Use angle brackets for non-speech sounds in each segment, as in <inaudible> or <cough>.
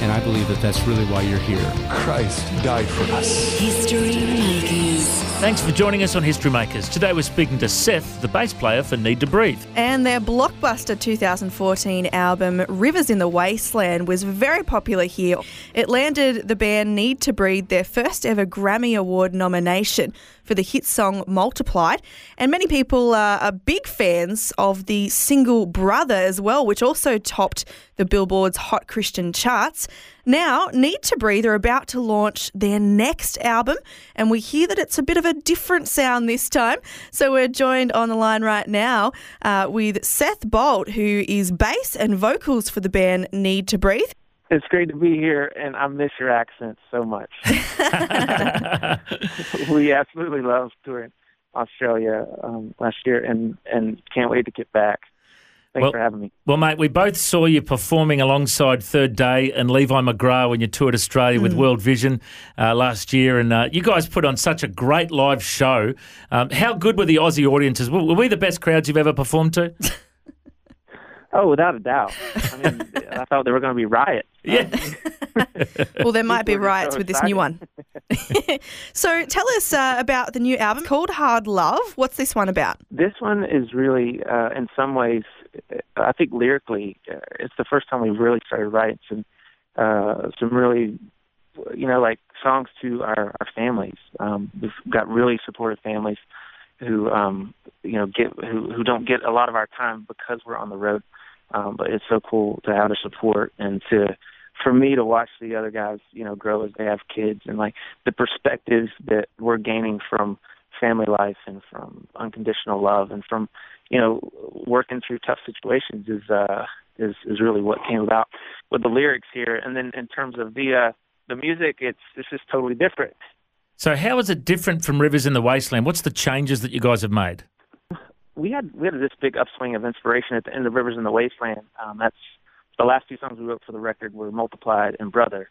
And I believe that that's really why you're here. Christ died for us. History Makers. Thanks for joining us on History Makers. Today we're speaking to Seth, the bass player for Need to Breathe. And their blockbuster 2014 album, Rivers in the Wasteland, was very popular here. It landed the band Need to Breathe their first ever Grammy Award nomination for the hit song Multiplied. And many people are big fans of the single Brother as well, which also topped the Billboard's Hot Christian charts. Now, Need to Breathe are about to launch their next album, and we hear that it's a bit of a different sound this time. So we're joined on the line right now uh, with Seth Bolt, who is bass and vocals for the band Need to Breathe. It's great to be here, and I miss your accent so much. <laughs> <laughs> we absolutely loved touring Australia um, last year, and and can't wait to get back. Thanks Well- for having me. Well, mate, we both saw you performing alongside Third Day and Levi McGrath when you toured Australia with World Vision uh, last year, and uh, you guys put on such a great live show. Um, how good were the Aussie audiences? Were, were we the best crowds you've ever performed to? <laughs> Oh, without a doubt. I mean, <laughs> I thought there were going to be riots. Yeah. <laughs> Well, there might be riots so with this new one. <laughs> so tell us uh, about the new album called Hard Love. What's this one about? This one is really, uh, in some ways, uh, I think lyrically, uh, it's the first time we've really started writing some, uh, some really, you know, like songs to our, our families. Um, we've got really supportive families who, um, you know, get who, who don't get a lot of our time because we're on the road. Um, but it's so cool to have the support and to, for me to watch the other guys, you know, grow as they have kids and like the perspectives that we're gaining from family life and from unconditional love and from, you know, working through tough situations is uh is is really what came about with the lyrics here. And then in terms of the uh the music, it's it's just totally different. so, how is it different from Rivers in the Wasteland? What's the changes that you guys have made? We had we had this big upswing of inspiration at the end of Rivers in the Wasteland. Um, that's the last two songs we wrote for the record were Multiplied and Brother.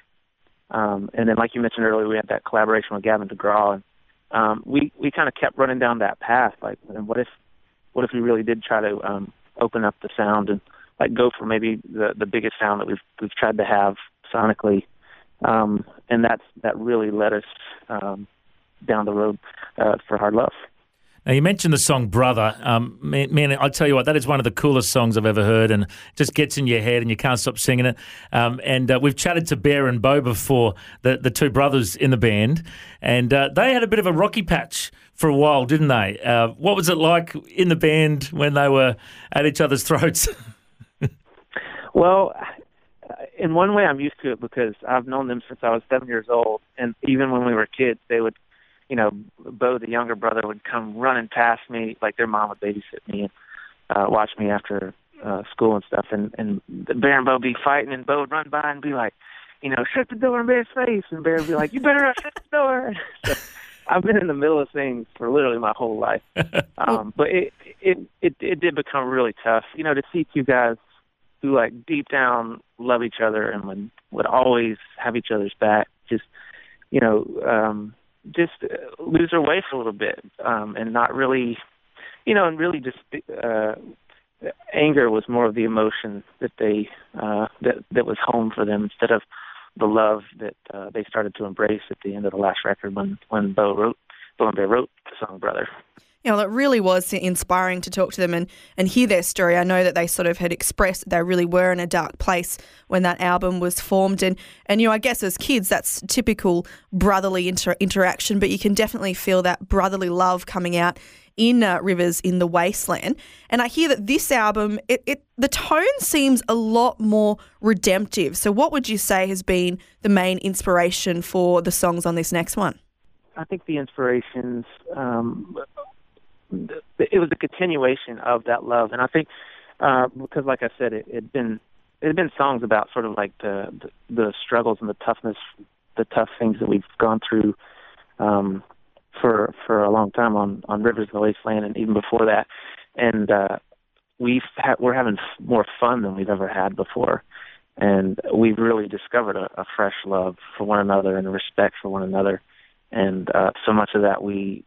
Um, and then, like you mentioned earlier, we had that collaboration with Gavin DeGraw, and um, we we kind of kept running down that path. Like, and what if what if we really did try to um, open up the sound and like go for maybe the the biggest sound that we've we've tried to have sonically, um, and that's that really led us um, down the road uh, for Hard Love. Now, you mentioned the song Brother. Um, man, I tell you what, that is one of the coolest songs I've ever heard and just gets in your head and you can't stop singing it. Um, and uh, we've chatted to Bear and Bo before, the, the two brothers in the band, and uh, they had a bit of a rocky patch for a while, didn't they? Uh, what was it like in the band when they were at each other's <laughs> throats? Well, in one way, I'm used to it because I've known them since I was seven years old, and even when we were kids, they would, you know, Bo, the younger brother, would come running past me, like their mom would babysit me and uh, watch me after uh, school and stuff, and and the Bear and Bo would be fighting, and Bo would run by and be like, you know, shut the door in Bear's face, and Bear would be like, you better not shut the door. <laughs> So, I've been in the middle of things for literally my whole life, <laughs> um, but it, it it it did become really tough, you know, to see two guys who like deep down love each other and would would always have each other's back just you know um just uh, lose their way for a little bit um and not really you know and really just uh anger was more of the emotion that they uh that that was home for them instead of the love that uh, they started to embrace at the end of the last record when when Bo wrote Bo and Bear wrote the song Brother You know, it really was inspiring to talk to them and, and hear their story. I know that they sort of had expressed they really were in a dark place when that album was formed. And, and you know, I guess as kids, that's typical brotherly inter- interaction, but you can definitely feel that brotherly love coming out in uh, Rivers in the Wasteland. And I hear that this album, it, it the tone seems a lot more redemptive. So, what would you say has been the main inspiration for the songs on this next one? I think the inspirations um, it was a continuation of that love, and I think uh, because, like I said, it had been it had been songs about sort of like the the, the struggles and the toughness the tough things that we've gone through um, for for a long time on on Rivers of the Wasteland, and even before that. And uh, we've ha- we're having f- more fun than we've ever had before, and we've really discovered a, a fresh love for one another and respect for one another. And uh, so much of that we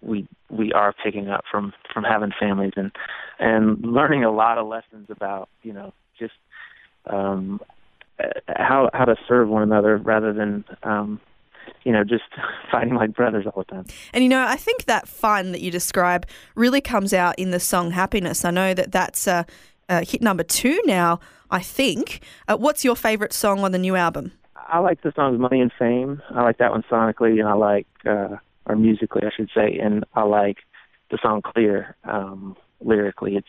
we we are picking up from from having families and and learning a lot of lessons about you know just um how how to serve one another rather than um you know just <laughs> fighting like brothers all the time And you know, I think that fun that you describe really comes out in the song Happiness. I know that that's uh, uh, hit number two now, I think. Uh, what's your favourite song on the new album? I like the songs Money and Fame. I like that one sonically, and I like, uh, or musically, I should say, and I like the song Clear um, lyrically. It's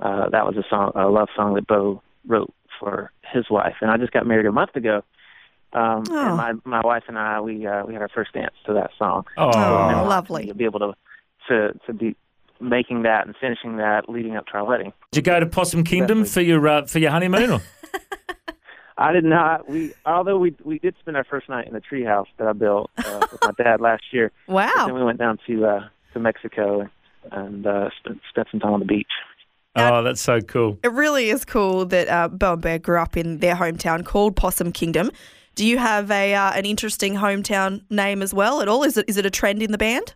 uh, that was a song, a love song that Bo wrote for his wife, and I just got married a month ago. Um, Oh. And my my wife and I, we uh, we had our first dance to that song. Oh, Oh, lovely. You'll be able to to to be making that and finishing that leading up to our wedding. Did you go to Possum Kingdom for your uh, for your honeymoon? <laughs> Or? I did not. We although we we did spend our first night in the treehouse that I built uh, with my <laughs> dad last year. Wow. Then we went down to uh, to Mexico and uh, spent spent some time on the beach. Oh, that's so cool. It really is cool that uh, Bo and Bear grew up in their hometown called Possum Kingdom. Do you have a uh, an interesting hometown name as well at all? Is it is it a trend in the band?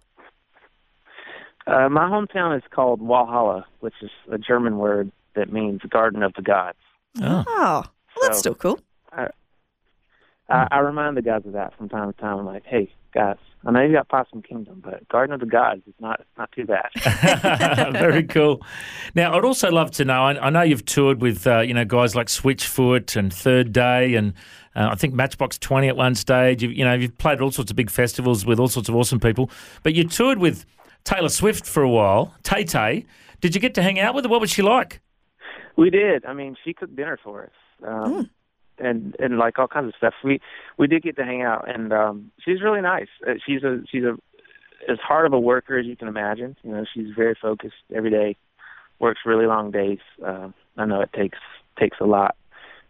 Uh, my hometown is called Walhalla, which is a German word that means Garden of the Gods. Oh. Oh, well, that's So- still cool. I, I remind the guys of that from time to time. I'm like, hey guys, I know you got Possum Kingdom, but Garden of the Gods is not not too bad. <laughs> Very cool. Now, I'd also love to know. I, I know you've toured with uh, you know guys like Switchfoot and Third Day, and uh, I think Matchbox Twenty at one stage. You, you know, you've played at all sorts of big festivals with all sorts of awesome people. But you toured with Taylor Swift for a while. Tay Tay, did you get to hang out with her? What was she like? We did. I mean, she cooked dinner for us, um, and and like all kinds of stuff. We we did get to hang out, and um, she's really nice. Uh, she's a she's a as hard of a worker as you can imagine. You know, she's very focused every day, works really long days. Uh, I know it takes takes a lot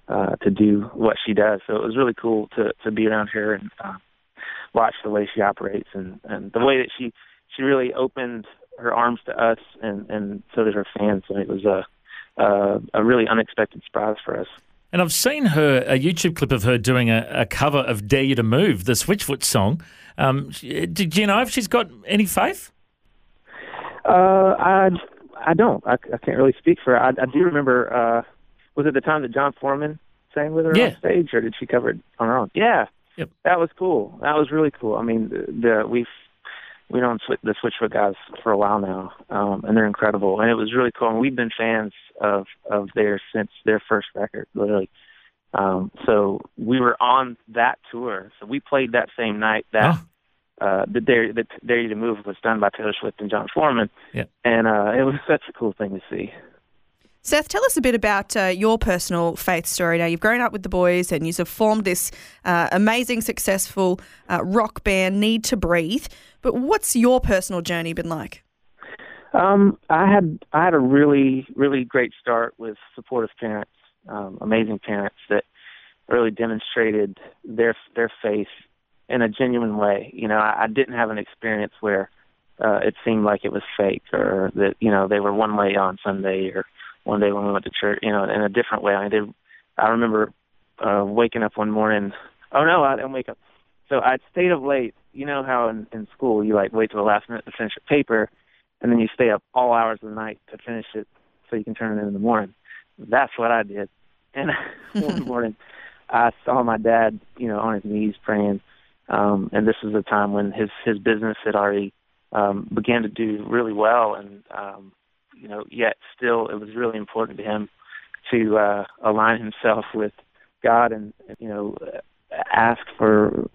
uh, to do what she does. So it was really cool to to be around her and uh, watch the way she operates and and the way that she she really opened her arms to us and and so did her fans. And it was a uh, a really unexpected surprise for us. And I've seen her a YouTube clip of her doing a, a cover of "Dare You to Move," the Switchfoot song. Um, did you know if she's got any faith? Uh, I I don't. I, I can't really speak for her. I, I do remember. Uh, was it the time that Jon Foreman sang with her Yeah. on stage, or did she cover it on her own? Yeah. Yep. That was cool. That was really cool. I mean, the, the we've we Swi- the Switchfoot guys for a while now, um, and they're incredible. And it was really cool. And we've been fans of of theirs since their first record, literally. Um, so we were on that tour. So we played that same night that Oh. uh, the Dare the Dare You to Move was done by Taylor Swift and Jon Foreman. Yeah. And uh, it was such a cool thing to see. Seth, tell us a bit about uh, your personal faith story. Now, you've grown up with the boys and you've formed this uh, amazing, successful uh, rock band, Need to Breathe. But what's your personal journey been like? Um, I had I had a really really great start with supportive parents, um, amazing parents that really demonstrated their their faith in a genuine way. You know, I, I didn't have an experience where uh, it seemed like it was fake or that you know they were one way on Sunday or one day when we went to church, you know, in a different way. I mean, they, I remember uh, waking up one morning. Oh no, I didn't wake up. So I'd stayed up late. You know how in, in school you like wait till the last minute to finish a paper, and then you stay up all hours of the night to finish it so you can turn it in in the morning. That's what I did. And <laughs> one <laughs> morning, I saw my dad, you know, on his knees praying. Um, and this was a time when his his business had already um, began to do really well, and um, you know, yet still it was really important to him to uh, align himself with God and you know ask for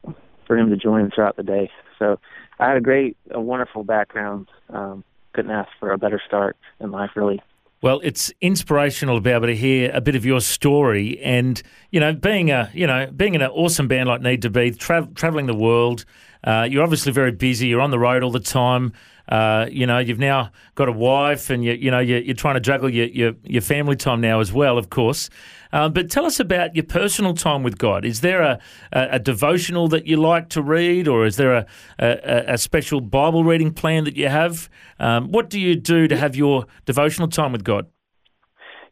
for him to join throughout the day. So I had a great, a wonderful background. Um, couldn't ask for a better start in life, really. Well, it's inspirational to be able to hear a bit of your story, and you know, being a you know being in an awesome band like Need to Be, tra- traveling the world. Uh, you're obviously very busy. You're on the road all the time. Uh, you know, you've now got a wife, and you, you know, you're, you're trying to juggle your, your, your family time now as well, of course. Um, but tell us about your personal time with God. Is there a, a, a devotional that you like to read, or is there a, a, a special Bible reading plan that you have? Um, what do you do to have your devotional time with God?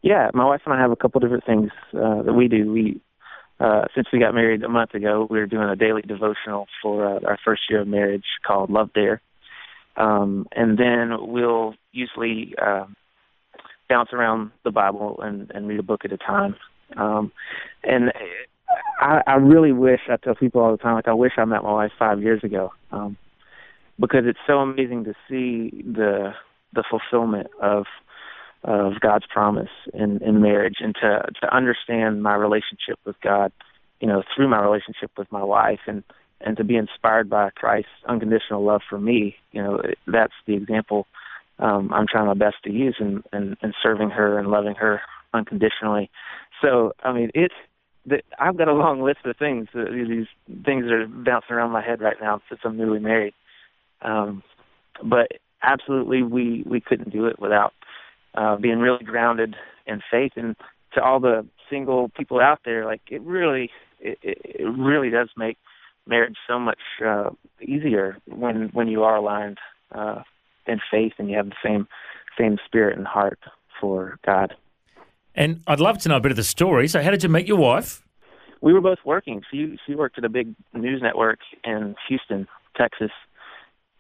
Yeah, my wife and I have a couple different things uh, that we do. We uh, since we got married a month ago, we are doing a daily devotional for uh, our first year of marriage called Love Dare. Um, and then we'll usually uh, bounce around the Bible and, and read a book at a time. Um, and I, I really wish, I tell people all the time, like I wish I met my wife five years ago. Um, because it's so amazing to see the the fulfillment of of God's promise in, in marriage and to to understand my relationship with God, you know, through my relationship with my wife and and to be inspired by Christ's unconditional love for me, you know, that's the example um, I'm trying my best to use in, in, in serving her and loving her unconditionally. So, I mean, it's that I've got a long list of things. Uh, these things are bouncing around my head right now since I'm newly married. Um, but absolutely, we we couldn't do it without uh, being really grounded in faith. And to all the single people out there, like it really, it, it really does make marriage so much uh, easier when when you are aligned uh, in faith and you have the same same spirit and heart for God. And I'd love to know a bit of the story. So, how did you meet your wife? We were both working. She she worked at a big news network in Houston, Texas,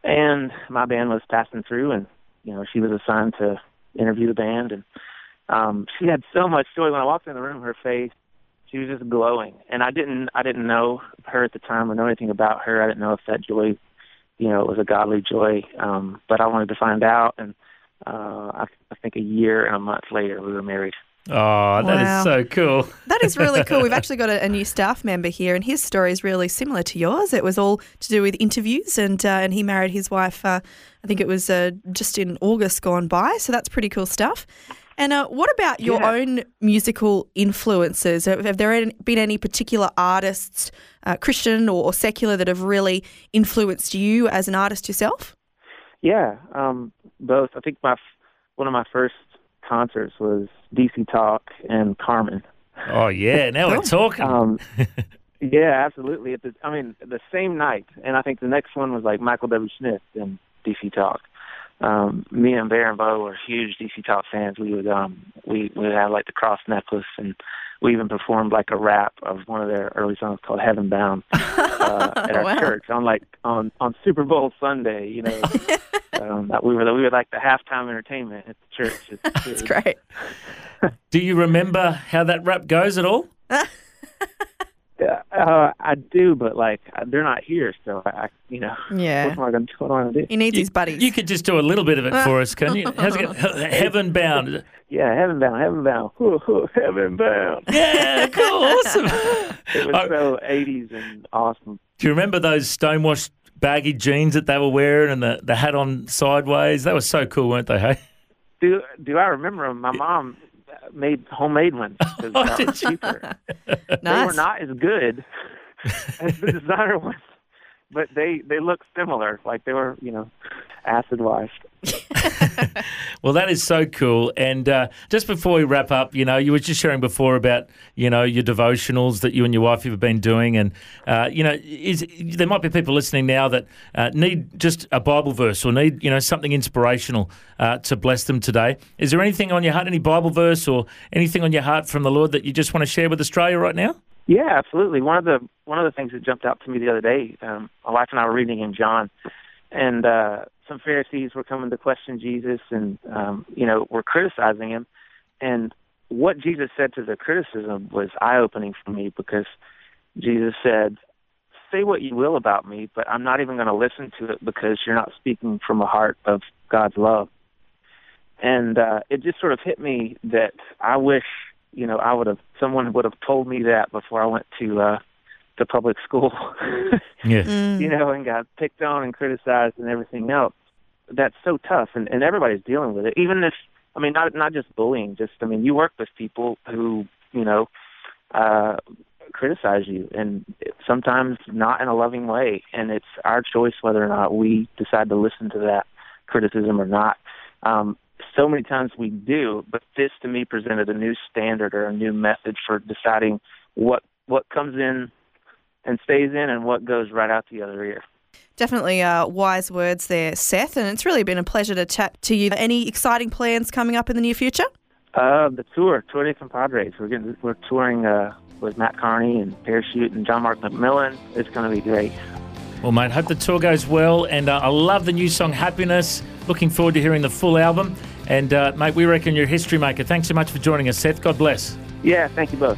and my band was passing through, and you know she was assigned to interview the band, and um, she had so much joy when I walked in the room. Her face, she was just glowing, and I didn't I didn't know her at the time or know anything about her. I didn't know if that joy, you know, was a godly joy, um, but I wanted to find out, and uh, I, I think a year and a month later we were married. Oh, that wow. is so cool. that is really cool. <laughs> We've actually got a, a, new staff member here, and his story is really similar to yours. It was all to do with interviews, and uh, and he married his wife. Uh, I think it was uh, just in August gone by. So that's pretty cool stuff. And uh, what about your yeah. own musical influences? Have, have, there been any particular artists, uh, Christian or, or, secular, that have really influenced you as an artist yourself? Yeah, um, both. I think my one of my first concerts was DC Talk and Carmen. Oh yeah, now we're talking. um, <laughs> yeah, absolutely. At the, I mean, the same night, and I think the next one was like Michael W. Smith and DC Talk. Um, me and Bear and Bo were huge DC Talk fans. We would um, we we would have like the cross necklace, and we even performed like a rap of one of their early songs called Heaven Bound <laughs> uh, at our wow. church on like on on Super Bowl Sunday. You know, <laughs> um, we were the, we were like the halftime entertainment at the church. It's, That's it's, great. <laughs> Do you remember how that rap goes at all? Uh, I do, but like they're not here, so I, you know. <laughs> Yeah. What am I going to, what am I going to do? He needs you, his buddies. You could just do a little bit of it for us, can you? <laughs> How's it? <laughs> Heaven bound. Yeah, heaven bound, heaven bound, heaven bound. Yeah, cool, awesome. it was so '80s and awesome. Do you remember those stonewashed baggy jeans that they were wearing and the, the hat on sideways? They were so cool, weren't they? Hey. Do Do I remember them? My mom made homemade ones because <laughs> oh, <laughs> they were cheaper. nice. They were not as good as the <laughs> designer ones, but they they look similar. Like they were, you know, acid washed. <laughs> well, that is so cool. And uh, just before we wrap up, you know, you were just sharing before about you know your devotionals that you and your wife have been doing, and uh, you know, is there might be people listening now that uh, need just a Bible verse or need you know something inspirational uh, to bless them today. Is there anything on your heart, any Bible verse or anything on your heart from the Lord that you just want to share with Australia right now? Yeah, absolutely. One of the one of the things that jumped out to me the other day, um, my wife and I were reading in John, and uh, some Pharisees were coming to question Jesus, and um, you know were criticizing him. And what Jesus said to the criticism was eye opening for me because Jesus said, "Say what you will about me, but I'm not even going to listen to it because you're not speaking from a heart of God's love." And uh, it just sort of hit me that I wish you know I would have someone would have told me that before I went to uh, to public school. <laughs> yeah. Mm. You know, and got picked on and criticized and everything else. That's so tough, and, and everybody's dealing with it. Even if, I mean, not not just bullying. Just, I mean, you work with people who, you know, uh, criticize you, and sometimes not in a loving way. And it's our choice whether or not we decide to listen to that criticism or not. Um, so many times we do, but this to me presented a new standard or a new method for deciding what what comes in and stays in and what goes right out the other ear. Definitely uh, wise words there, Seth, and it's really been a pleasure to chat to you. Any exciting plans coming up in the near future? Uh, the tour, Tour de Compadres. We're getting, we're touring uh, with Mat Kearney and Parachute and John Mark McMillan. It's going to be great. Well, mate, hope the tour goes well, and uh, I love the new song "Happiness." Looking forward to hearing the full album. And uh, mate, we reckon you're a history maker. Thanks so much for joining us, Seth. God bless. Yeah, thank you both.